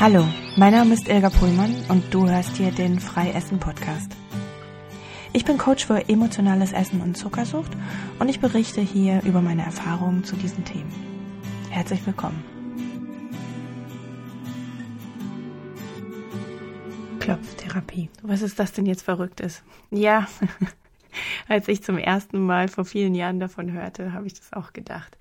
Hallo, mein Name ist Ilga Pullmann und du hörst hier den Freiessen Podcast. Ich bin Coach für emotionales Essen und Zuckersucht und ich berichte hier über meine Erfahrungen zu diesen Themen. Herzlich willkommen. Klopftherapie. Was ist das denn jetzt Verrücktes? Ja, als ich zum ersten Mal vor vielen Jahren davon hörte, habe ich das auch gedacht.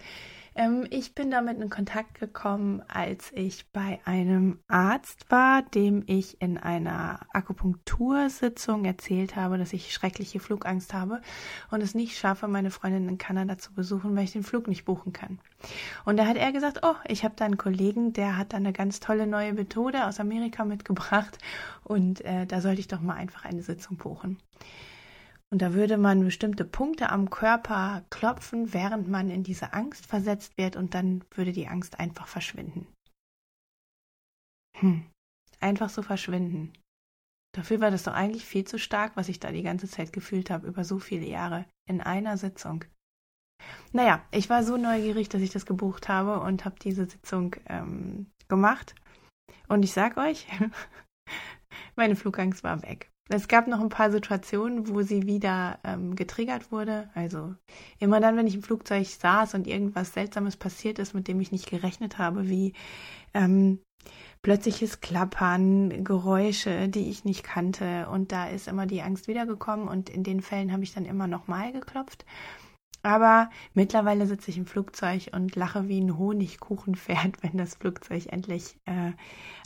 Ähm, ich bin damit in Kontakt gekommen, als ich bei einem Arzt war, dem ich in einer Akupunktursitzung erzählt habe, dass ich schreckliche Flugangst habe und es nicht schaffe, meine Freundin in Kanada zu besuchen, weil ich den Flug nicht buchen kann. Und da hat er gesagt, oh, ich habe da einen Kollegen, der hat da eine ganz tolle neue Methode aus Amerika mitgebracht und äh, da sollte ich doch mal einfach eine Sitzung buchen. Und da würde man bestimmte Punkte am Körper klopfen, während man in diese Angst versetzt wird und dann würde die Angst einfach verschwinden. Hm. Einfach so verschwinden. Dafür war das doch eigentlich viel zu stark, was ich da die ganze Zeit gefühlt habe, über so viele Jahre, in einer Sitzung. Naja, ich war so neugierig, dass ich das gebucht habe und habe diese Sitzung ähm, gemacht. Und ich sag euch, meine Flugangst war weg. Es gab noch ein paar Situationen, wo sie wieder ähm, getriggert wurde. Also immer dann, wenn ich im Flugzeug saß und irgendwas Seltsames passiert ist, mit dem ich nicht gerechnet habe, wie ähm, plötzliches Klappern, Geräusche, die ich nicht kannte. Und da ist immer die Angst wiedergekommen und in den Fällen habe ich dann immer nochmal geklopft. Aber mittlerweile sitze ich im Flugzeug und lache wie ein Honigkuchenpferd, wenn das Flugzeug endlich äh,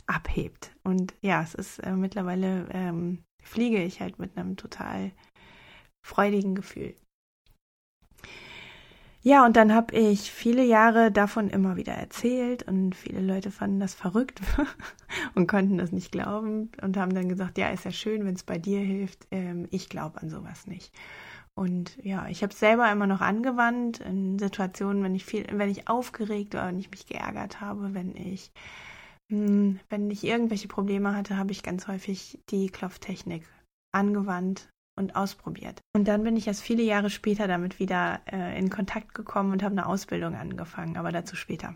abhebt. Und ja, es ist äh, mittlerweile ähm, fliege ich halt mit einem total freudigen Gefühl. Ja, und dann habe ich viele Jahre davon immer wieder erzählt und viele Leute fanden das verrückt und konnten das nicht glauben und haben dann gesagt, ja, ist ja schön, wenn es bei dir hilft. Ähm, ich glaube an sowas nicht. Und ja, ich habe es selber immer noch angewandt in Situationen, wenn ich viel, wenn ich aufgeregt oder wenn ich mich geärgert habe, wenn ich wenn ich irgendwelche Probleme hatte, habe ich ganz häufig die Klopftechnik angewandt und ausprobiert. Und dann bin ich erst viele Jahre später damit wieder äh, in Kontakt gekommen und habe eine Ausbildung angefangen, aber dazu später.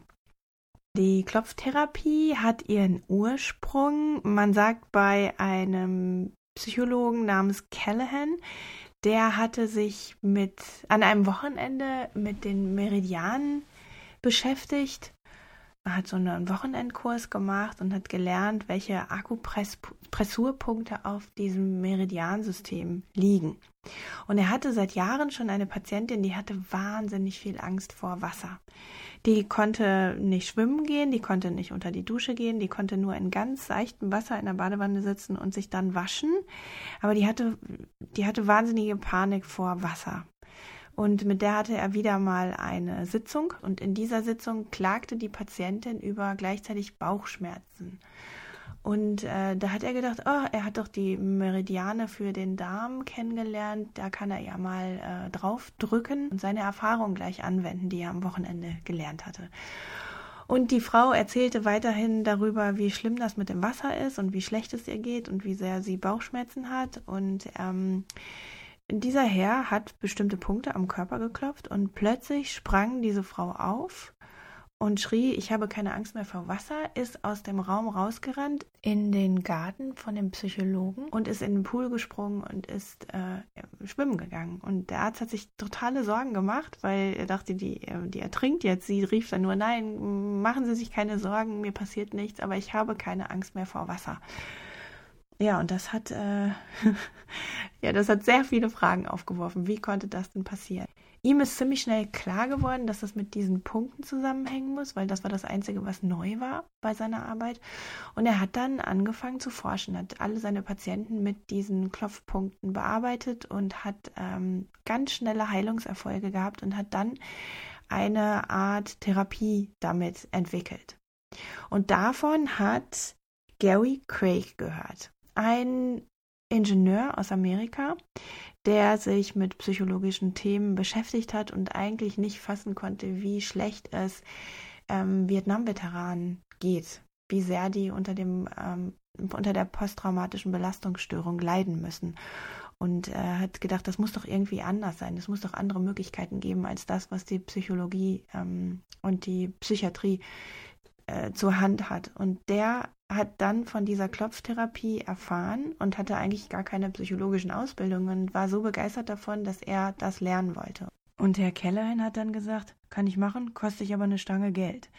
Die Klopftherapie hat ihren Ursprung, man sagt, bei einem Psychologen namens Callahan. Der hatte sich mit an einem Wochenende mit den Meridianen beschäftigt hat so einen Wochenendkurs gemacht und hat gelernt, welche Akupressurpunkte auf diesem Meridiansystem liegen. Und er hatte seit Jahren schon eine Patientin, die hatte wahnsinnig viel Angst vor Wasser. Die konnte nicht schwimmen gehen, die konnte nicht unter die Dusche gehen, die konnte nur in ganz seichtem Wasser in der Badewanne sitzen und sich dann waschen. Aber die hatte, die hatte wahnsinnige Panik vor Wasser. Und mit der hatte er wieder mal eine Sitzung. Und in dieser Sitzung klagte die Patientin über gleichzeitig Bauchschmerzen. Und äh, da hat er gedacht, oh, er hat doch die Meridiane für den Darm kennengelernt, da kann er ja mal äh, drauf drücken und seine Erfahrung gleich anwenden, die er am Wochenende gelernt hatte. Und die Frau erzählte weiterhin darüber, wie schlimm das mit dem Wasser ist und wie schlecht es ihr geht und wie sehr sie Bauchschmerzen hat. Und ähm, dieser Herr hat bestimmte Punkte am Körper geklopft und plötzlich sprang diese Frau auf und schrie, ich habe keine Angst mehr vor Wasser, ist aus dem Raum rausgerannt in den Garten von dem Psychologen und ist in den Pool gesprungen und ist äh, schwimmen gegangen. Und der Arzt hat sich totale Sorgen gemacht, weil er dachte, die, die ertrinkt jetzt. Sie rief dann nur, nein, machen Sie sich keine Sorgen, mir passiert nichts, aber ich habe keine Angst mehr vor Wasser. Ja, und das hat, äh, ja, das hat sehr viele Fragen aufgeworfen. Wie konnte das denn passieren? Ihm ist ziemlich schnell klar geworden, dass das mit diesen Punkten zusammenhängen muss, weil das war das Einzige, was neu war bei seiner Arbeit. Und er hat dann angefangen zu forschen, hat alle seine Patienten mit diesen Klopfpunkten bearbeitet und hat ähm, ganz schnelle Heilungserfolge gehabt und hat dann eine Art Therapie damit entwickelt. Und davon hat Gary Craig gehört ein Ingenieur aus Amerika, der sich mit psychologischen Themen beschäftigt hat und eigentlich nicht fassen konnte, wie schlecht es ähm, Vietnam-Veteranen geht, wie sehr die unter dem ähm, unter der posttraumatischen Belastungsstörung leiden müssen. Und er hat gedacht, das muss doch irgendwie anders sein. Es muss doch andere Möglichkeiten geben als das, was die Psychologie ähm, und die Psychiatrie äh, zur Hand hat. Und der hat dann von dieser Klopftherapie erfahren und hatte eigentlich gar keine psychologischen Ausbildungen und war so begeistert davon, dass er das lernen wollte. Und Herr Kellerhin hat dann gesagt, kann ich machen, kostet ich aber eine Stange Geld.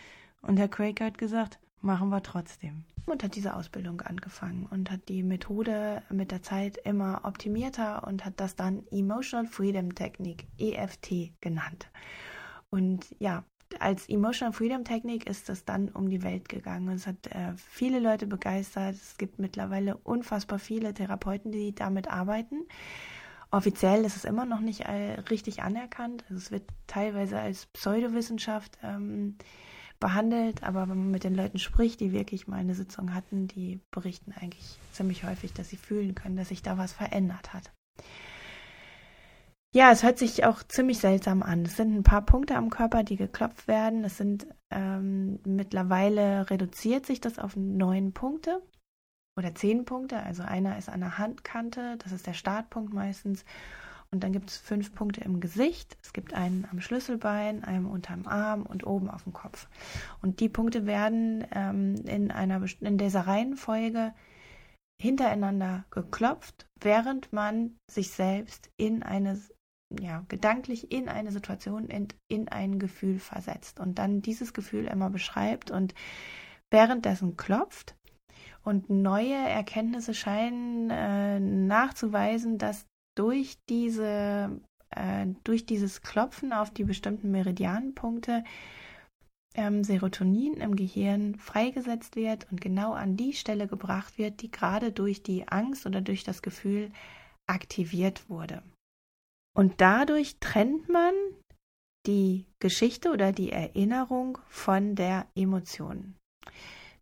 Und Herr Craig hat gesagt, machen wir trotzdem. Und hat diese Ausbildung angefangen und hat die Methode mit der Zeit immer optimierter und hat das dann Emotional Freedom Technik, EFT, genannt. Und ja, als Emotional Freedom Technik ist es dann um die Welt gegangen. Es hat äh, viele Leute begeistert. Es gibt mittlerweile unfassbar viele Therapeuten, die damit arbeiten. Offiziell ist es immer noch nicht äh, richtig anerkannt. Also es wird teilweise als Pseudowissenschaft ähm, behandelt, aber wenn man mit den Leuten spricht, die wirklich mal eine Sitzung hatten, die berichten eigentlich ziemlich häufig, dass sie fühlen können, dass sich da was verändert hat. Ja, es hört sich auch ziemlich seltsam an. Es sind ein paar Punkte am Körper, die geklopft werden. Es sind ähm, mittlerweile reduziert sich das auf neun Punkte oder zehn Punkte. Also einer ist an der Handkante, das ist der Startpunkt meistens. Und dann gibt es fünf Punkte im Gesicht. Es gibt einen am Schlüsselbein, einen unterm Arm und oben auf dem Kopf. Und die Punkte werden ähm, in, einer, in dieser Reihenfolge hintereinander geklopft, während man sich selbst in eine ja, gedanklich in eine Situation, in, in ein Gefühl versetzt und dann dieses Gefühl immer beschreibt und währenddessen klopft. Und neue Erkenntnisse scheinen äh, nachzuweisen, dass durch diese äh, durch dieses Klopfen auf die bestimmten Meridianpunkte ähm, Serotonin im Gehirn freigesetzt wird und genau an die Stelle gebracht wird, die gerade durch die Angst oder durch das Gefühl aktiviert wurde. Und dadurch trennt man die Geschichte oder die Erinnerung von der Emotion.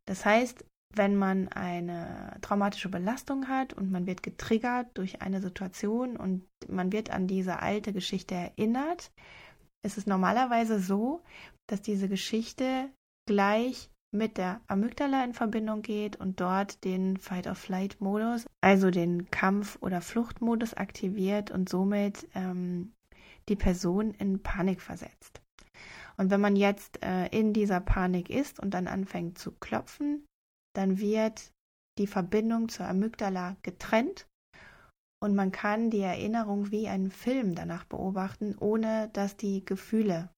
Das heißt, wenn man eine traumatische Belastung hat und man wird getriggert durch eine Situation und man wird an diese alte Geschichte erinnert, ist es normalerweise so, dass diese Geschichte gleich mit der Amygdala in Verbindung geht und dort den Fight-of-Flight-Modus, also den Kampf- oder Fluchtmodus aktiviert und somit ähm, die Person in Panik versetzt. Und wenn man jetzt äh, in dieser Panik ist und dann anfängt zu klopfen, dann wird die Verbindung zur Amygdala getrennt und man kann die Erinnerung wie einen Film danach beobachten, ohne dass die Gefühle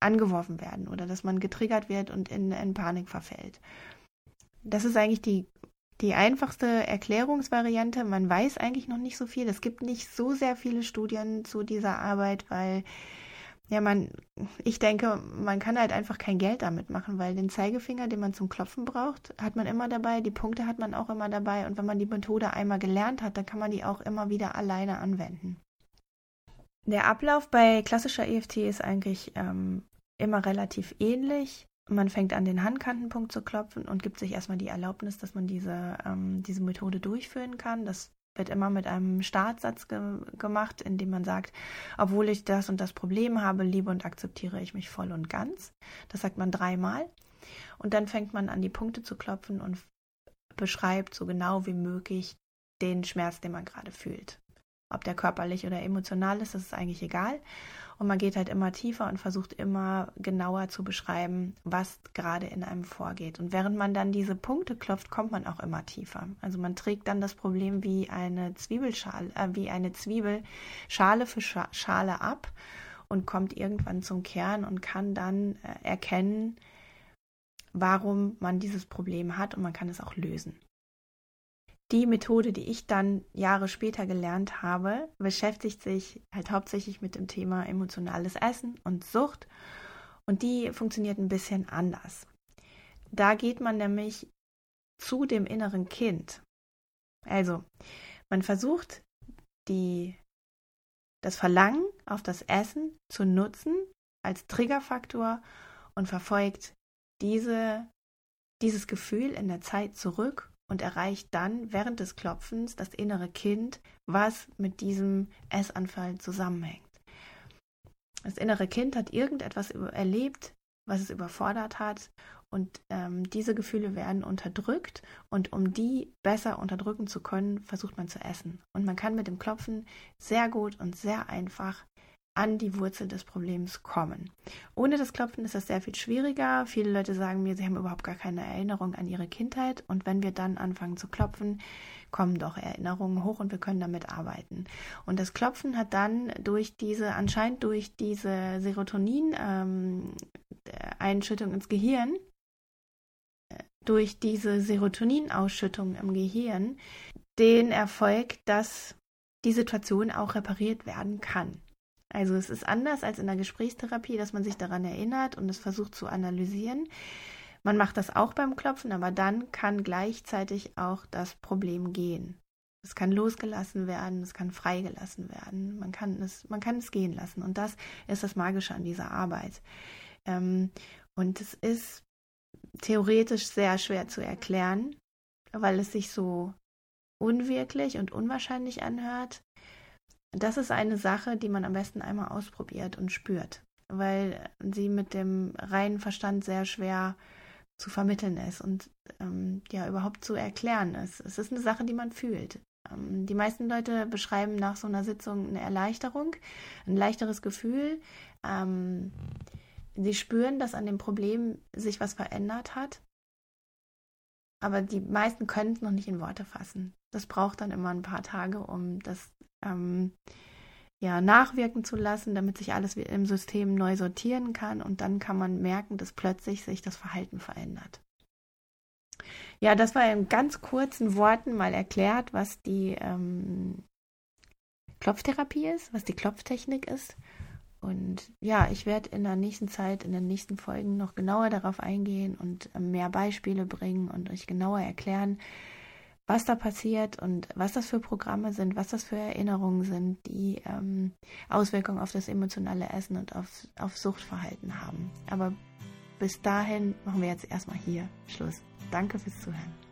angeworfen werden oder dass man getriggert wird und in, in Panik verfällt. Das ist eigentlich die, die einfachste Erklärungsvariante. Man weiß eigentlich noch nicht so viel. Es gibt nicht so sehr viele Studien zu dieser Arbeit, weil ja, man, ich denke, man kann halt einfach kein Geld damit machen, weil den Zeigefinger, den man zum Klopfen braucht, hat man immer dabei, die Punkte hat man auch immer dabei und wenn man die Methode einmal gelernt hat, dann kann man die auch immer wieder alleine anwenden. Der Ablauf bei klassischer EFT ist eigentlich ähm, immer relativ ähnlich. Man fängt an, den Handkantenpunkt zu klopfen und gibt sich erstmal die Erlaubnis, dass man diese, ähm, diese Methode durchführen kann. Das wird immer mit einem Startsatz ge gemacht, in dem man sagt, obwohl ich das und das Problem habe, liebe und akzeptiere ich mich voll und ganz. Das sagt man dreimal. Und dann fängt man an, die Punkte zu klopfen und beschreibt so genau wie möglich den Schmerz, den man gerade fühlt. Ob der körperlich oder emotional ist, das ist eigentlich egal. Und man geht halt immer tiefer und versucht immer genauer zu beschreiben, was gerade in einem vorgeht. Und während man dann diese Punkte klopft, kommt man auch immer tiefer. Also man trägt dann das Problem wie eine Zwiebelschale, äh, wie eine Zwiebel Schale für Schale ab und kommt irgendwann zum Kern und kann dann äh, erkennen, warum man dieses Problem hat und man kann es auch lösen. Die Methode, die ich dann Jahre später gelernt habe, beschäftigt sich halt hauptsächlich mit dem Thema emotionales Essen und Sucht. Und die funktioniert ein bisschen anders. Da geht man nämlich zu dem inneren Kind. Also, man versucht, die, das Verlangen auf das Essen zu nutzen als Triggerfaktor und verfolgt diese, dieses Gefühl in der Zeit zurück und erreicht dann während des Klopfens das innere Kind, was mit diesem Essanfall zusammenhängt. Das innere Kind hat irgendetwas erlebt, was es überfordert hat und ähm, diese Gefühle werden unterdrückt und um die besser unterdrücken zu können, versucht man zu essen. Und man kann mit dem Klopfen sehr gut und sehr einfach an die Wurzel des Problems kommen. Ohne das Klopfen ist das sehr viel schwieriger. Viele Leute sagen mir, sie haben überhaupt gar keine Erinnerung an ihre Kindheit. Und wenn wir dann anfangen zu klopfen, kommen doch Erinnerungen hoch und wir können damit arbeiten. Und das Klopfen hat dann durch diese, anscheinend durch diese Serotonin-Einschüttung ähm, ins Gehirn, durch diese Serotoninausschüttung im Gehirn, den Erfolg, dass die Situation auch repariert werden kann. Also es ist anders als in der Gesprächstherapie, dass man sich daran erinnert und es versucht zu analysieren. Man macht das auch beim Klopfen, aber dann kann gleichzeitig auch das Problem gehen. Es kann losgelassen werden, es kann freigelassen werden, man kann es, man kann es gehen lassen. Und das ist das Magische an dieser Arbeit. Ähm, und es ist theoretisch sehr schwer zu erklären, weil es sich so unwirklich und unwahrscheinlich anhört. Das ist eine Sache, die man am besten einmal ausprobiert und spürt, weil sie mit dem reinen Verstand sehr schwer zu vermitteln ist und ähm, ja überhaupt zu erklären ist. Es ist eine Sache, die man fühlt. Ähm, die meisten Leute beschreiben nach so einer Sitzung eine Erleichterung, ein leichteres Gefühl. Ähm, sie spüren, dass an dem Problem sich was verändert hat, aber die meisten können es noch nicht in Worte fassen. Das braucht dann immer ein paar Tage, um das ähm, ja, nachwirken zu lassen, damit sich alles im System neu sortieren kann und dann kann man merken, dass plötzlich sich das Verhalten verändert. Ja, das war in ganz kurzen Worten mal erklärt, was die ähm, Klopftherapie ist, was die Klopftechnik ist. Und ja, ich werde in der nächsten Zeit, in den nächsten Folgen noch genauer darauf eingehen und mehr Beispiele bringen und euch genauer erklären, was da passiert und was das für Programme sind, was das für Erinnerungen sind, die ähm, Auswirkungen auf das emotionale Essen und auf, auf Suchtverhalten haben. Aber bis dahin machen wir jetzt erstmal hier Schluss. Danke fürs Zuhören.